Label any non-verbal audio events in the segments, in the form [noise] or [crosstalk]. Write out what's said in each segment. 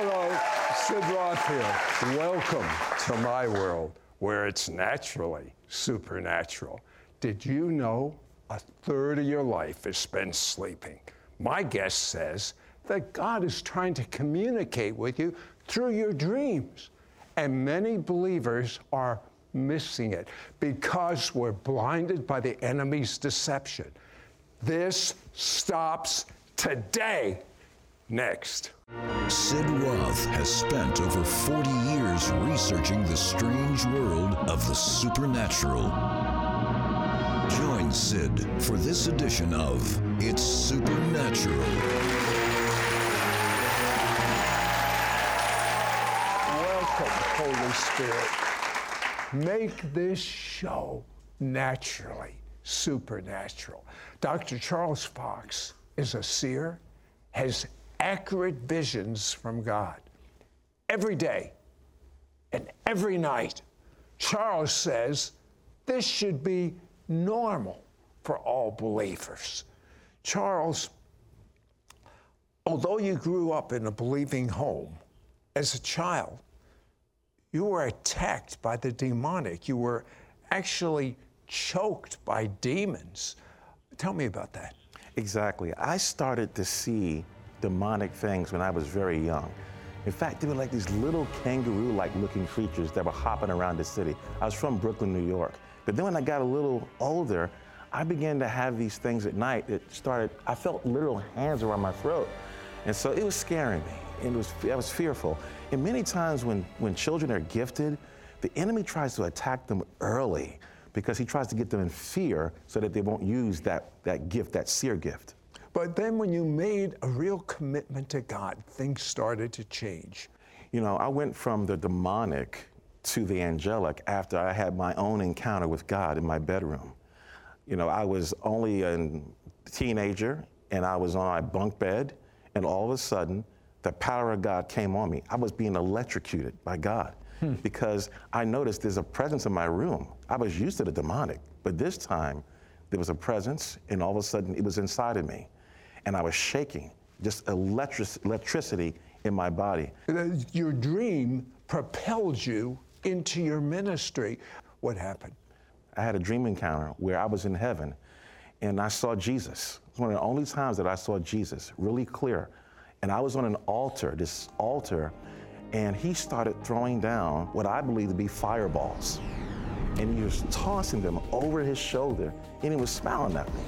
Hello, Sid Roth here. Welcome to my world where it's naturally supernatural. Did you know a third of your life is spent sleeping? My guest says that God is trying to communicate with you through your dreams. And many believers are missing it because we're blinded by the enemy's deception. This stops today. Next. Sid Roth has spent over 40 years researching the strange world of the supernatural. Join Sid for this edition of It's Supernatural. Welcome, Holy Spirit. Make this show naturally supernatural. Dr. Charles Fox is a seer, has accurate visions from God every day and every night. Charles says this should be normal for all believers. Charles, although you grew up in a believing home, as a child, you were attacked by the demonic. You were actually choked by demons. Tell me about that. Exactly. I started to see demonic things when I was very young. In fact, they were like these little kangaroo like looking creatures that were hopping around the city. I was from Brooklyn, New York. But then when I got a little older, I began to have these things at night that started, I felt literal hands around my throat. And so it was scaring me. And it was, I was fearful. And many times when, when children are gifted, the enemy tries to attack them early because he tries to get them in fear so that they won't use that, that gift, that seer gift. But then when you made a real commitment to God, things started to change. You know, I went from the demonic to the angelic after I had my own encounter with God in my bedroom. You know, I was only a teenager and I was on my bunk bed, and all of a sudden, the power of God came on me. I was being electrocuted by God hmm. because I noticed there's a presence in my room. I was used to the demonic, but this time there was a presence, and all of a sudden it was inside of me and I was shaking, just electric, electricity in my body. Your dream propelled you into your ministry. What happened? I had a dream encounter where I was in heaven and I saw Jesus. It was one of the only times that I saw Jesus really clear. And I was on an altar, this altar, and he started throwing down what I believe to be fireballs. And he was tossing them over his shoulder and he was smiling at me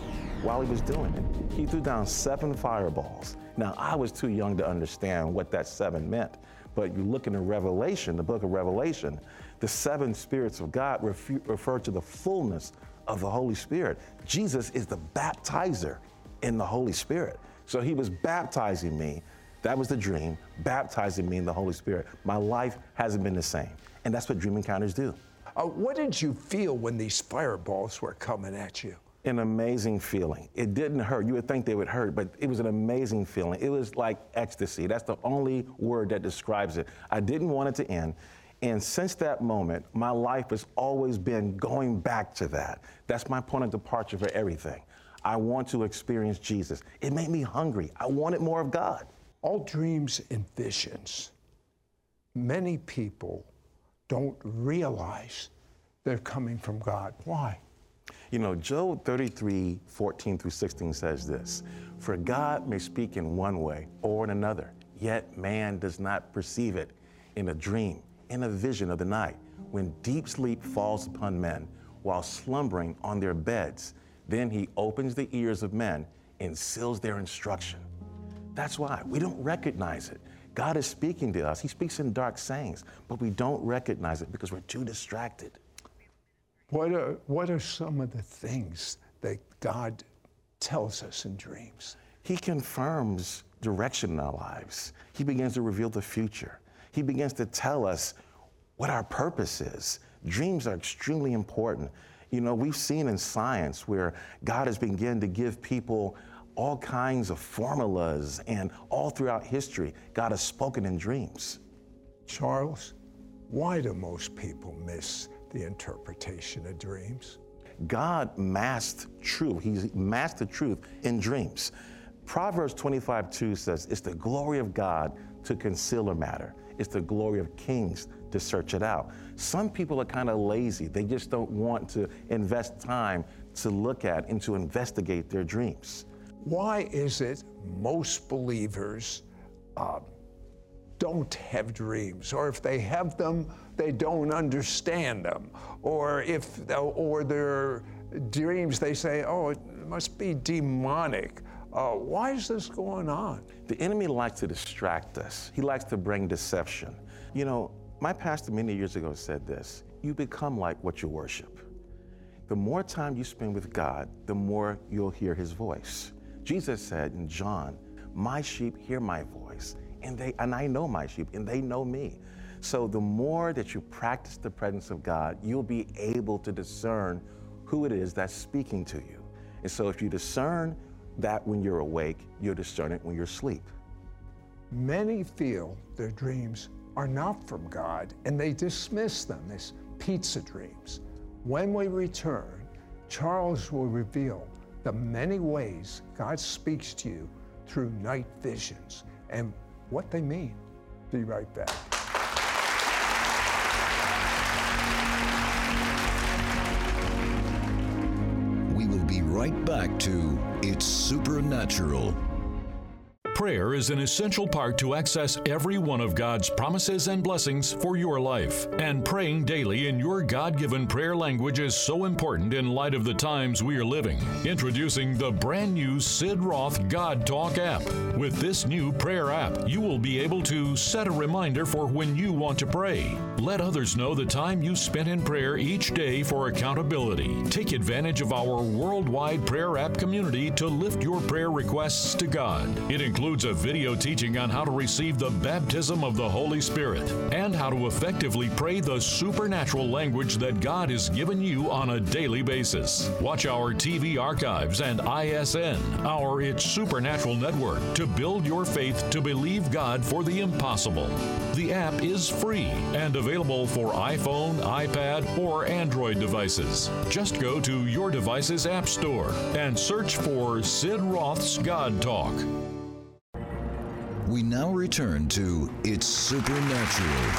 while he was doing it. He threw down seven fireballs. Now, I was too young to understand what that seven meant, but you look in the Revelation, the book of Revelation, the seven spirits of God refer, refer to the fullness of the Holy Spirit. Jesus is the baptizer in the Holy Spirit. So he was baptizing me. That was the dream, baptizing me in the Holy Spirit. My life hasn't been the same. And that's what dream encounters do. Uh, what did you feel when these fireballs were coming at you? An amazing feeling. It didn't hurt. You would think they would hurt, but it was an amazing feeling. It was like ecstasy. That's the only word that describes it. I didn't want it to end. And since that moment, my life has always been going back to that. That's my point of departure for everything. I want to experience Jesus. It made me hungry. I wanted more of God. All dreams and visions, many people don't realize they're coming from God. Why? You know, Job 33, 14 through 16 says this For God may speak in one way or in another, yet man does not perceive it in a dream, in a vision of the night, when deep sleep falls upon men while slumbering on their beds. Then he opens the ears of men and seals their instruction. That's why we don't recognize it. God is speaking to us. He speaks in dark sayings, but we don't recognize it because we're too distracted. What are, what are some of the things that God tells us in dreams? He confirms direction in our lives. He begins to reveal the future. He begins to tell us what our purpose is. Dreams are extremely important. You know, we've seen in science where God has begun to give people all kinds of formulas, and all throughout history, God has spoken in dreams. Charles, why do most people miss the interpretation of dreams. God masked truth. He masked the truth in dreams. Proverbs 25 2 says, It's the glory of God to conceal a matter. It's the glory of kings to search it out. Some people are kind of lazy. They just don't want to invest time to look at and to investigate their dreams. Why is it most believers uh, don't have dreams, or if they have them, they don't understand them, or if or their dreams they say, oh, it must be demonic. Uh, why is this going on? The enemy likes to distract us. He likes to bring deception. You know, my pastor many years ago said this: "You become like what you worship." The more time you spend with God, the more you'll hear His voice. Jesus said in John, "My sheep hear my voice." And they and I know my sheep and they know me. So the more that you practice the presence of God, you'll be able to discern who it is that's speaking to you. And so if you discern that when you're awake, you'll discern it when you're asleep. Many feel their dreams are not from God and they dismiss them as pizza dreams. When we return, Charles will reveal the many ways God speaks to you through night visions and what they mean. Be right back. We will be right back to It's Supernatural. Prayer is an essential part to access every one of God's promises and blessings for your life. And praying daily in your God given prayer language is so important in light of the times we are living. Introducing the brand new Sid Roth God Talk app. With this new prayer app, you will be able to set a reminder for when you want to pray. Let others know the time you spent in prayer each day for accountability. Take advantage of our worldwide prayer app community to lift your prayer requests to God. It includes includes a video teaching on how to receive the baptism of the Holy Spirit and how to effectively pray the supernatural language that God has given you on a daily basis. Watch our TV archives and ISN, our It's Supernatural network, to build your faith to believe God for the impossible. The app is free and available for iPhone, iPad, or Android devices. Just go to your device's App Store and search for Sid Roth's God Talk. We now return to It's Supernatural.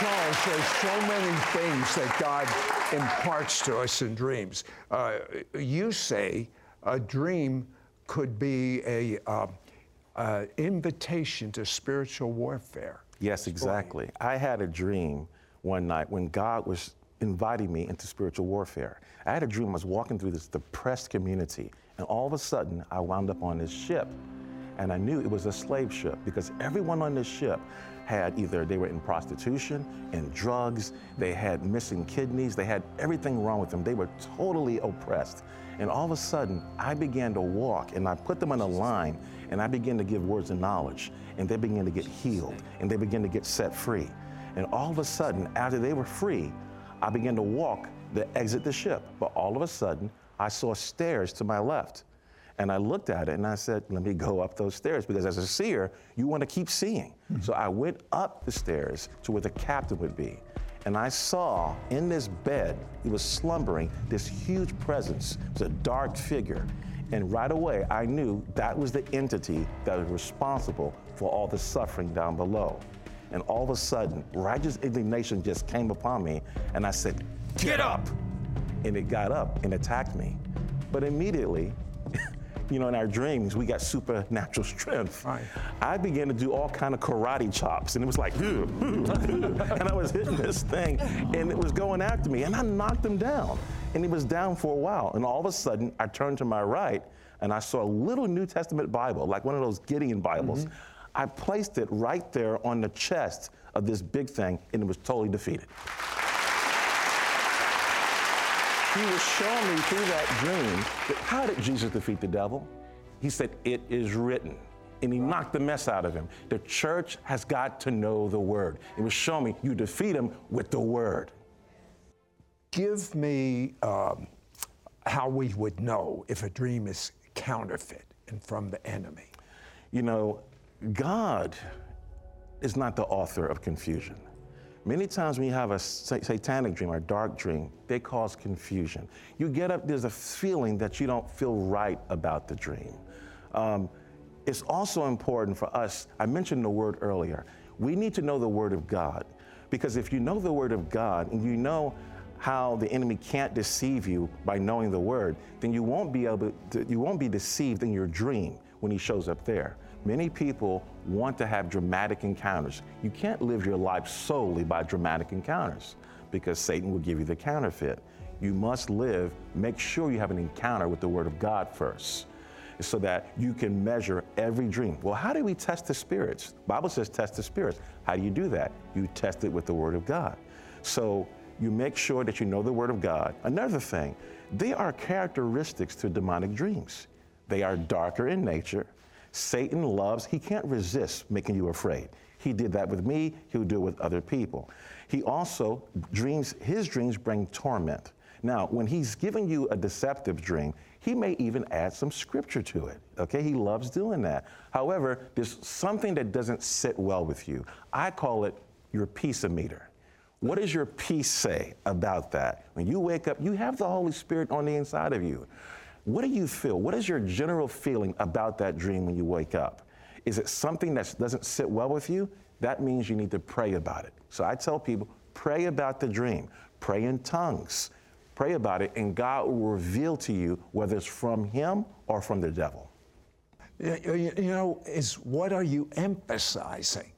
Charles, there's so many things that God imparts to us in dreams. Uh, you say a dream could be a uh, uh, invitation to spiritual warfare. Yes, exactly. I had a dream one night when God was inviting me into spiritual warfare. I had a dream I was walking through this depressed community, and all of a sudden I wound up on this ship and I knew it was a slave ship because everyone on this ship had either they were in prostitution, in drugs, they had missing kidneys, they had everything wrong with them. They were totally oppressed. And all of a sudden, I began to walk and I put them in a line and I began to give words of knowledge. And they began to get healed and they began to get set free. And all of a sudden, after they were free, I began to walk to exit the ship. But all of a sudden, I saw stairs to my left. And I looked at it and I said, let me go up those stairs because as a seer, you want to keep seeing. Mm-hmm. So I went up the stairs to where the captain would be. And I saw in this bed, he was slumbering, this huge presence. It was a dark figure. And right away, I knew that was the entity that was responsible for all the suffering down below. And all of a sudden, righteous indignation just came upon me, and I said, Get up! And it got up and attacked me. But immediately, you know, in our dreams, we got supernatural strength. Right. I began to do all kind of karate chops, and it was like, [laughs] and I was hitting this thing, and it was going after me, and I knocked him down, and he was down for a while, and all of a sudden, I turned to my right, and I saw a little New Testament Bible, like one of those Gideon Bibles. Mm-hmm. I placed it right there on the chest of this big thing, and it was totally defeated he was showing me through that dream that how did Jesus defeat the devil? He said, It is written. And he knocked the mess out of him. The church has got to know the word. It was showing me you defeat him with the word. Give me um, how we would know if a dream is counterfeit and from the enemy. You know, God is not the author of confusion. Many times when you have a satanic dream or a dark dream, they cause confusion. You get up, there's a feeling that you don't feel right about the dream. Um, it's also important for us. I mentioned the word earlier. We need to know the word of God because if you know the word of God and you know how the enemy can't deceive you by knowing the word, then you won't be able to, you won't be deceived in your dream when he shows up there. Many people want to have dramatic encounters. You can't live your life solely by dramatic encounters because Satan will give you the counterfeit. You must live, make sure you have an encounter with the word of God first so that you can measure every dream. Well, how do we test the spirits? Bible says test the spirits. How do you do that? You test it with the word of God. So you make sure that you know the Word of God. Another thing, they are characteristics to demonic dreams. They are darker in nature. Satan loves, he can't resist making you afraid. He did that with me, he'll do it with other people. He also dreams, his dreams bring torment. Now, when he's giving you a deceptive dream, he may even add some scripture to it. Okay, he loves doing that. However, there's something that doesn't sit well with you. I call it your peace meter. What does your peace say about that? When you wake up, you have the Holy Spirit on the inside of you. What do you feel? What is your general feeling about that dream when you wake up? Is it something that doesn't sit well with you? That means you need to pray about it. So I tell people pray about the dream, pray in tongues, pray about it, and God will reveal to you whether it's from Him or from the devil. You know, is what are you emphasizing?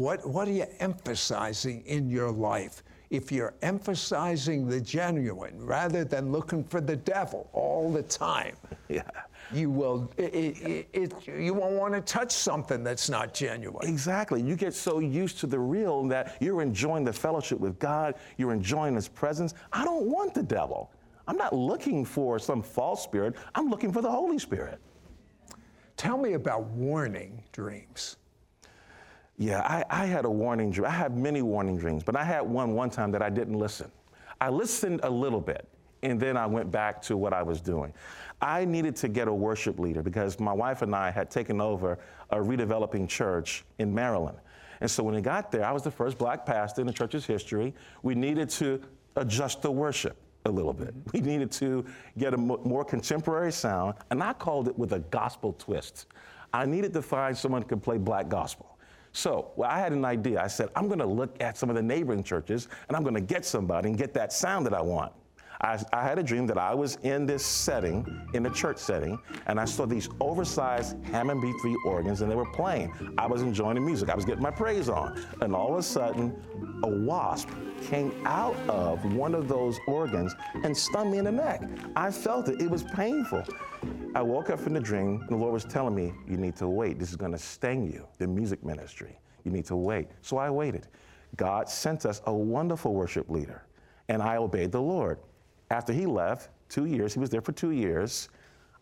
What, what are you emphasizing in your life? If you're emphasizing the genuine rather than looking for the devil all the time, [laughs] yeah. you will it, it, it, you won't want to touch something that's not genuine. Exactly. You get so used to the real that you're enjoying the fellowship with God, you're enjoying His presence. I don't want the devil. I'm not looking for some false spirit. I'm looking for the Holy Spirit. Tell me about warning dreams. Yeah, I, I had a warning dream. I had many warning dreams, but I had one one time that I didn't listen. I listened a little bit, and then I went back to what I was doing. I needed to get a worship leader because my wife and I had taken over a redeveloping church in Maryland. And so when we got there, I was the first black pastor in the church's history. We needed to adjust the worship a little bit. Mm-hmm. We needed to get a more contemporary sound, and I called it with a gospel twist. I needed to find someone who could play black gospel. So well, I had an idea. I said, I'm going to look at some of the neighboring churches and I'm going to get somebody and get that sound that I want. I, I, had a dream that I was in this setting, in a church setting, and I saw these oversized Hammond B3 organs and they were playing. I was enjoying the music, I was getting my praise on. And all of a sudden, a wasp came out of one of those organs and stung me in the neck. I felt it, it was painful. I woke up from the dream, and the Lord was telling me, You need to wait. This is going to sting you, the music ministry. You need to wait. So I waited. God sent us a wonderful worship leader, and I obeyed the Lord. After he left, two years, he was there for two years,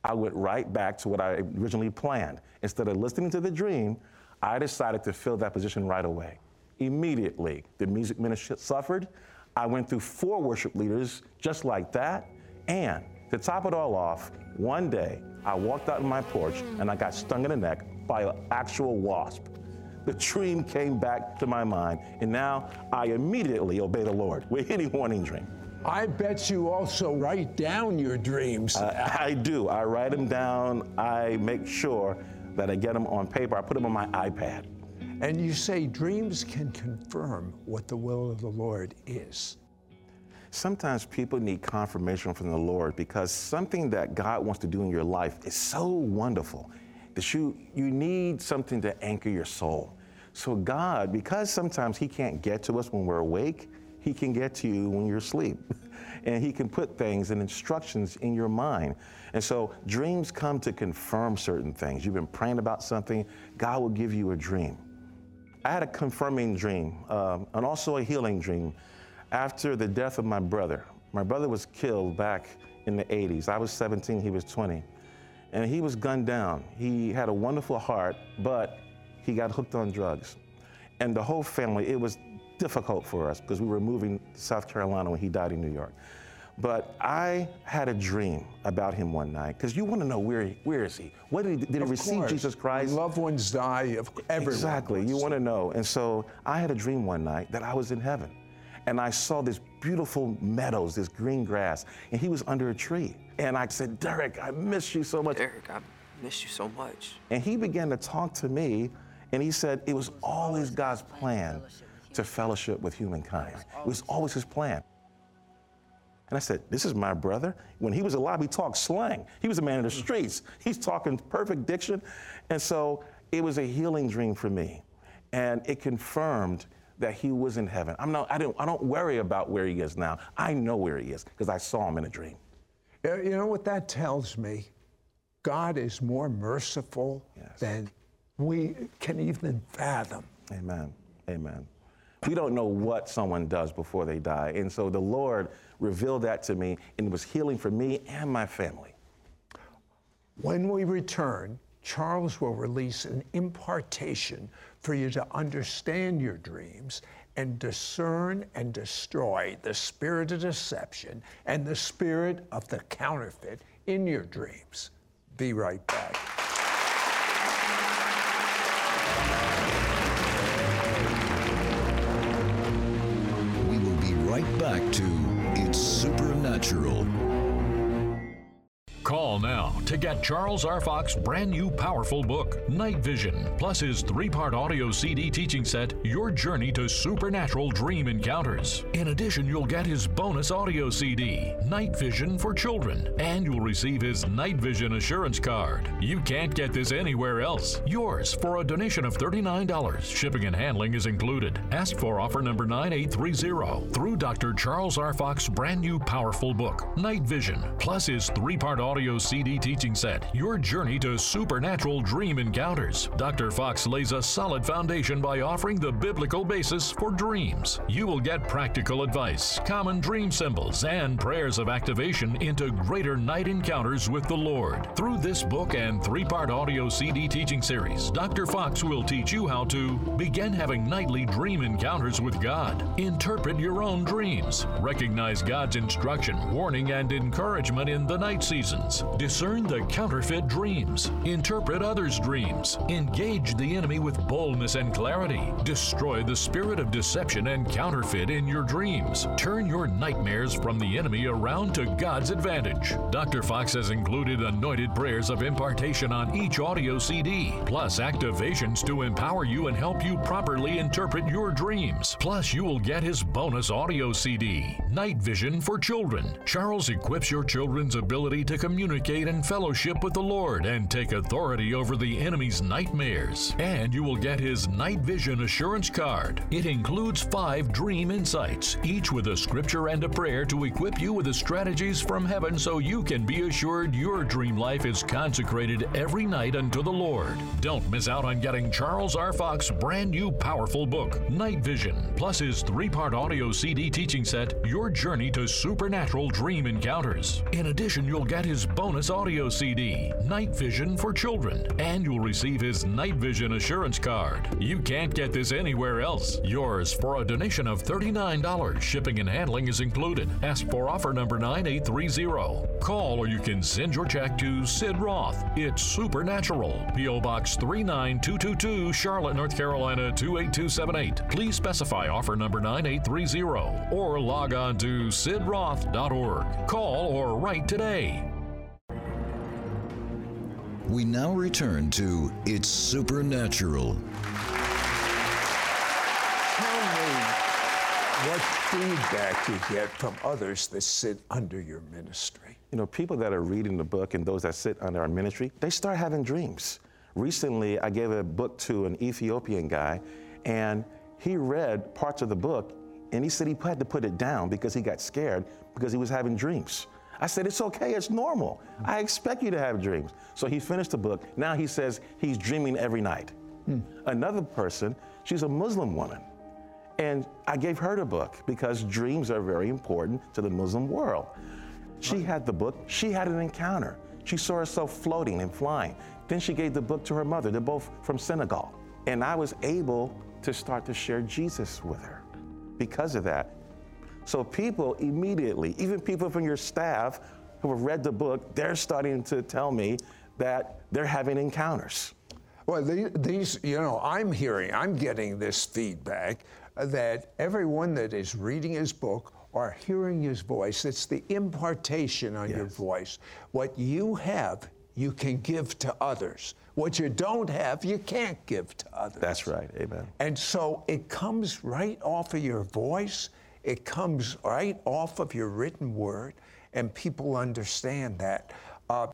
I went right back to what I originally planned. Instead of listening to the dream, I decided to fill that position right away. Immediately, the music ministry suffered. I went through four worship leaders just like that, and to top it all off, one day I walked out on my porch and I got stung in the neck by an actual wasp. The dream came back to my mind, and now I immediately obey the Lord with any warning dream. I bet you also write down your dreams. Uh, I do. I write them down. I make sure that I get them on paper. I put them on my iPad. And you say dreams can confirm what the will of the Lord is. Sometimes people need confirmation from the Lord because something that God wants to do in your life is so wonderful that you, you need something to anchor your soul. So, God, because sometimes He can't get to us when we're awake, He can get to you when you're asleep. [laughs] and He can put things and instructions in your mind. And so, dreams come to confirm certain things. You've been praying about something, God will give you a dream. I had a confirming dream um, and also a healing dream after the death of my brother. My brother was killed back in the 80s. I was 17, he was 20. And he was gunned down. He had a wonderful heart, but he got hooked on drugs. And the whole family, it was difficult for us because we were moving to South Carolina when he died in New York. But I had a dream about him one night because you want to know where where is he? What did he, did he receive course. Jesus Christ? When loved ones die. Of everyone exactly. You want to know. And so I had a dream one night that I was in heaven and I saw this beautiful meadows, this green grass, and he was under a tree. And I said, Derek, I miss you so much. Derek, I'm Miss you so much. And he began to talk to me, and he said it was always God's plan to fellowship with humankind. It was always his plan. And I said, This is my brother. When he was alive, he talked slang. He was a man in the hmm. streets. He's talking perfect diction. And so it was a healing dream for me. And it confirmed that he was in heaven. I'm not, I, don't, I don't worry about where he is now. I know where he is because I saw him in a dream. You know what that tells me? God is more merciful Yes. than we can even fathom. Amen. Amen. We don't know what someone does before they die. And so the Lord revealed that to me, and was healing for me and my family. When we return, Charles will release an impartation for you to understand your dreams and discern and destroy the spirit of deception and the spirit of the counterfeit in your dreams. Be right back. Back to Now to get Charles R. Fox's brand new powerful book, Night Vision, plus his three part audio CD teaching set, Your Journey to Supernatural Dream Encounters. In addition, you'll get his bonus audio CD, Night Vision for Children, and you'll receive his Night Vision Assurance Card. You can't get this anywhere else. Yours for a donation of $39. Shipping and handling is included. Ask for offer number 9830 through Dr. Charles R. Fox's brand new powerful book, Night Vision, plus his three part audio CD teaching set, Your Journey to Supernatural Dream Encounters. Dr. Fox lays a solid foundation by offering the biblical basis for dreams. You will get practical advice, common dream symbols, and prayers of activation into greater night encounters with the Lord. Through this book and three part audio CD teaching series, Dr. Fox will teach you how to begin having nightly dream encounters with God, interpret your own dreams, recognize God's instruction, warning, and encouragement in the night seasons, discern the counterfeit dreams, interpret others' dreams, engage the enemy with boldness and clarity, destroy the spirit of deception and counterfeit in your dreams, turn your nightmares from the enemy around to God's advantage. Dr. Fox has included anointed prayers of impartation on each audio CD, plus activations to empower you and help you properly interpret your dreams. Plus, you will get his bonus audio CD, Night Vision for Children. Charles equips your children's ability to communicate and fellowship with the Lord and take authority over the enemy's nightmares. And you will get his Night Vision Assurance Card. It includes five dream insights, each with a scripture and a prayer to equip you with the strategies from heaven so you can be assured your dream life is consecrated every night unto the Lord. Don't miss out on getting Charles R. Fox's brand new powerful book, Night Vision, plus his three part audio CD teaching set, Your Journey to Supernatural Dream Encounters. In addition, you'll get his bonus audio CD, Night Vision for Children, and you'll receive his Night Vision Assurance Card. You can't get this anywhere else. Yours for a donation of $39. Shipping and handling is included. Ask for offer number 9830. Call or you can send your check to Sid Roth. It's Supernatural. P.O. Box 39222, Charlotte, North Carolina 28278. Please specify offer number 9830 or log on to sidroth.org. Call or write today. We now return to It's Supernatural. Tell me what feedback you get from others that sit under your ministry. You know, people that are reading the book and those that sit under our ministry, they start having dreams. Recently, I gave a book to an Ethiopian guy, and he read parts of the book, and he said he had to put it down because he got scared because he was having dreams. I said, It's okay, it's normal. I expect you to have dreams. So he finished the book. Now he says he's dreaming every night. Hmm. Another person, she's a Muslim woman. And I gave her the book because dreams are very important to the Muslim world. She had the book, she had an encounter. She saw herself floating and flying. Then she gave the book to her mother. They're both from Senegal. And I was able to start to share Jesus with her because of that. So people immediately, even people from your staff who have read the book, they're starting to tell me that they're having encounters. Well, the- these, you know, I'm hearing, I'm getting this feedback that everyone that is reading his book or hearing his voice, it's the impartation on your voice. What you have, you can give to others. What you don't have, you can't give to others. That's right. Amen. And so it comes right off of your voice, it comes right off of your written word, and people understand that. Uh,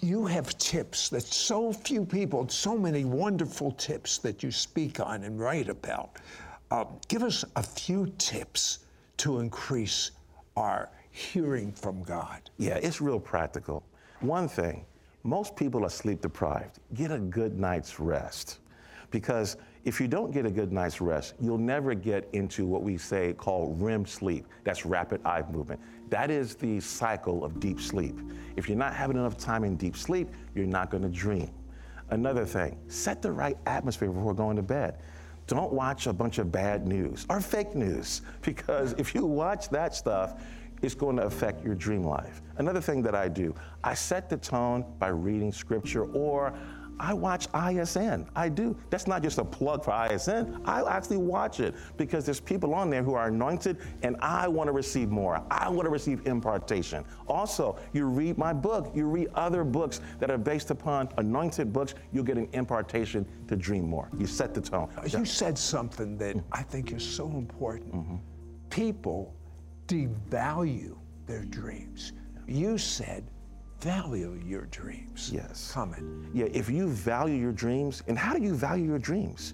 you have tips that so few people, so many wonderful tips that you speak on and write about. Uh, give us a few tips to increase our hearing from God. Yeah, it's real practical. One thing, most people are sleep deprived. Get a good night's rest. Because if you don't get a good night's rest, you'll never get into what we say called REM sleep. That's rapid eye movement. That is the cycle of deep sleep. If you're not having enough time in deep sleep, you're not going to dream. Another thing, set the right atmosphere before going to bed. Don't watch a bunch of bad news or fake news because if you watch that stuff, it's going to affect your dream life. Another thing that I do, I set the tone by reading scripture or I watch ISN. I do. That's not just a plug for ISN. I actually watch it because there's people on there who are anointed and I want to receive more. I want to receive impartation. Also, you read my book, you read other books that are based upon anointed books, you'll get an impartation to dream more. You set the tone. You said something that I think is so important. Mm-hmm. People devalue their dreams. You said value your dreams. Yes. Comment. Yeah, if you value your dreams, and how do you value your dreams?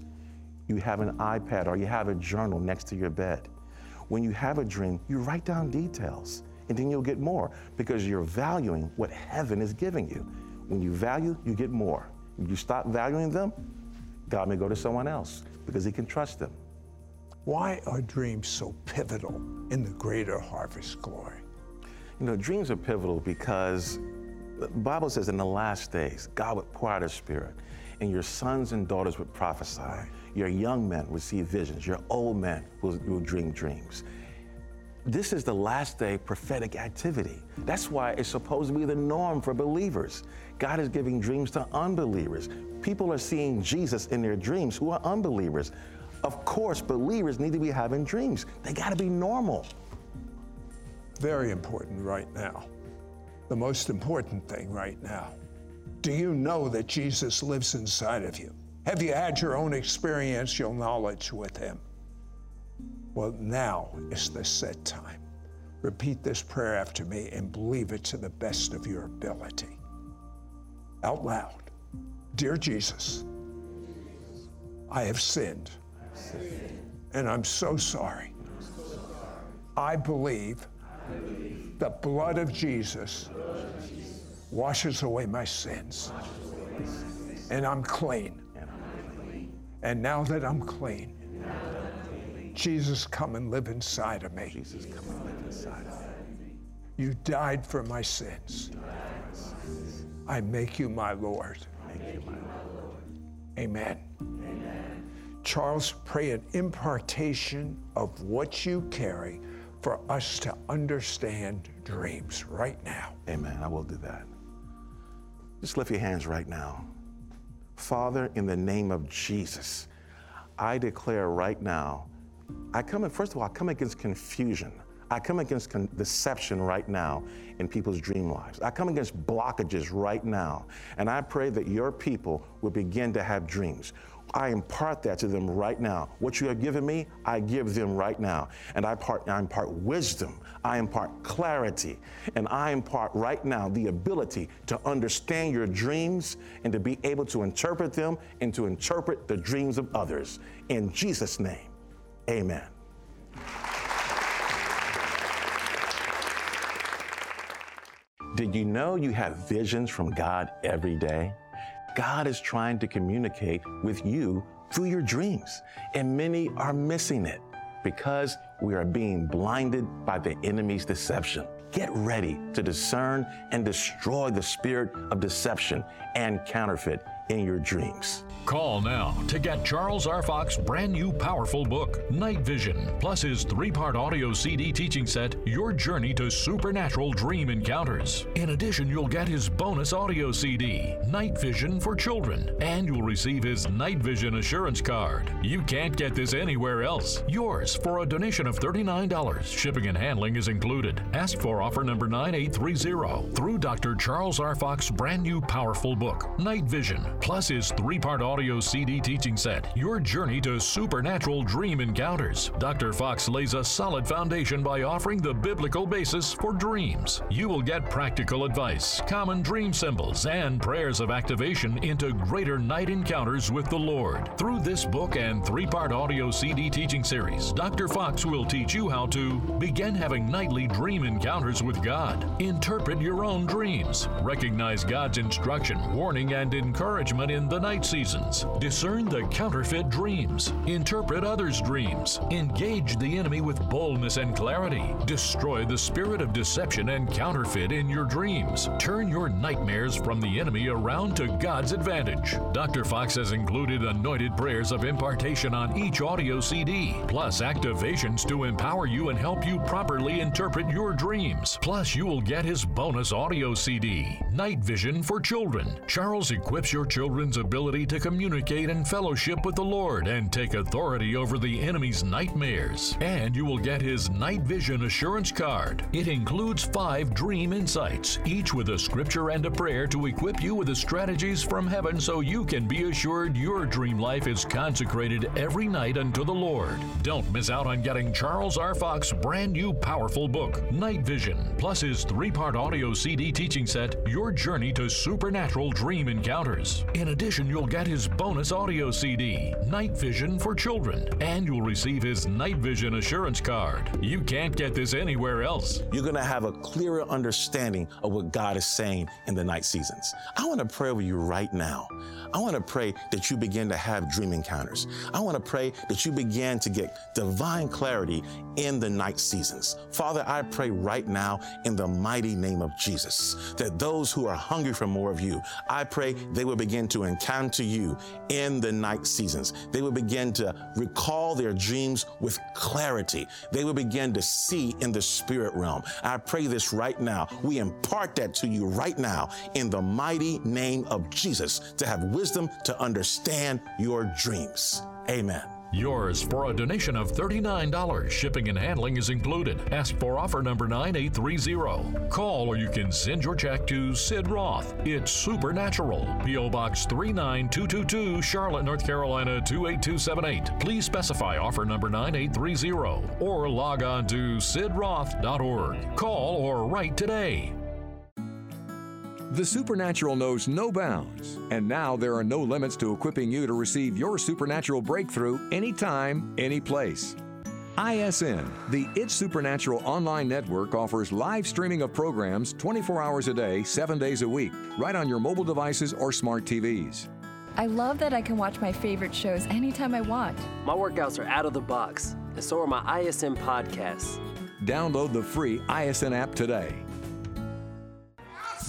You have an iPad or you have a journal next to your bed. When you have a dream, you write down details, and then you'll get more because you're valuing what heaven is giving you. When you value, you get more. When you stop valuing them, God may go to someone else because he can trust them. Why are dreams so pivotal in the greater harvest glory? You know, dreams are pivotal because the Bible says in the last days, God would pour out his spirit, and your sons and daughters would prophesy. Your young men would see visions. Your old men will, will dream dreams. This is the last day prophetic activity. That's why it's supposed to be the norm for believers. God is giving dreams to unbelievers. People are seeing Jesus in their dreams who are unbelievers. Of course, believers need to be having dreams. They got to be normal. Very important right now. The most important thing right now. Do you know that Jesus lives inside of you? Have you had your own experiential knowledge with him? Well, now is the set time. Repeat this prayer after me and believe it to the best of your ability. Out loud. Dear Jesus, I have sinned, and I'm so sorry. I believe the blood of Jesus washes away my sins, and I'm clean. And now that I'm clean, Jesus, come and live inside of me. Jesus, come and live inside of me. You died for my sins. I make you my Lord. Amen. Amen. Charles, pray an impartation of what you carry for us to understand dreams right now. Amen. I will do that. Just lift your hands right now. Father, in the name of Jesus, I declare right now, I come in, first of all, I come against confusion. I come against con- deception right now in people's dream lives. I come against blockages right now. And I pray that your people will begin to have dreams. I impart that to them right now. What you have given me, I give them right now. And I, part, I impart wisdom, I impart clarity, and I impart right now the ability to understand your dreams and to be able to interpret them and to interpret the dreams of others. In Jesus' name, amen. Did you know you have visions from God every day? God is trying to communicate with you through your dreams, and many are missing it because we are being blinded by the enemy's deception. Get ready to discern and destroy the spirit of deception and counterfeit in your dreams. Call now to get Charles R. Fox's brand new powerful book, Night Vision, plus his three part audio CD teaching set, Your Journey to Supernatural Dream Encounters. In addition, you'll get his bonus audio CD, Night Vision for Children, and you'll receive his Night Vision Assurance Card. You can't get this anywhere else. Yours for a donation of $39. Shipping and handling is included. Ask for offer number 9830 through Dr. Charles R. Fox's brand new powerful book, Night Vision, plus his three part audio CD teaching set, Your Journey to Supernatural Dream Encounters. Dr. Fox lays a solid foundation by offering the biblical basis for dreams. You will get practical advice, common dream symbols, and prayers of activation into greater night encounters with the Lord. Through this book and three part audio CD teaching series, Dr. Fox will teach you how to begin having nightly dream encounters with God, interpret your own dreams, recognize God's instruction, warning, and encouragement in the night seasons discern the counterfeit dreams, interpret others' dreams, engage the enemy with boldness and clarity, destroy the spirit of deception and counterfeit in your dreams, turn your nightmares from the enemy around to God's advantage. Dr. Fox has included anointed prayers of impartation on each audio CD, plus activations to empower you and help you properly interpret your dreams. Plus, you will get his bonus audio CD, Night Vision for Children. Charles equips your children's ability to communicate and fellowship with the Lord and take authority over the enemy's nightmares. And you will get his Night Vision Assurance Card. It includes five dream insights, each with a scripture and a prayer to equip you with the strategies from heaven so you can be assured your dream life is consecrated every night unto the Lord. Don't miss out on getting Charles R. Fox's brand new powerful book, Night Vision, plus his three part audio CD teaching set, Your Journey to Supernatural Dream Encounters. In addition, you'll get his bonus audio CD, Night Vision for Children, and you'll receive his Night Vision Assurance Card. You can't get this anywhere else. You're going to have a clearer understanding of what God is saying in the night seasons. I want to pray with you right now. I want to pray that you begin to have dream encounters. I want to pray that you begin to get divine clarity in the night seasons. Father, I pray right now in the mighty name of Jesus that those who are hungry for more of you, I pray they will begin to encounter you in the night seasons. They will begin to recall their dreams with clarity. They will begin to see in the spirit realm. I pray this right now. We impart that to you right now in the mighty name of Jesus to have wisdom to understand your dreams. Amen. Yours for a donation of $39. Shipping and handling is included. Ask for offer number 9830. Call or you can send your check to Sid Roth. It's Supernatural. P.O. Box 39222, Charlotte, North Carolina 28278. Please specify offer number 9830 or log on to sidroth.org. Call or write today. The supernatural knows no bounds, and now there are no limits to equipping you to receive your supernatural breakthrough anytime, any place. ISN, the It's Supernatural online network, offers live streaming of programs 24 hours a day, 7 days a week, right on your mobile devices or smart TVs. I love that I can watch my favorite shows anytime I want. My workouts are out of the box, and so are my ISN podcasts. Download the free ISN app today.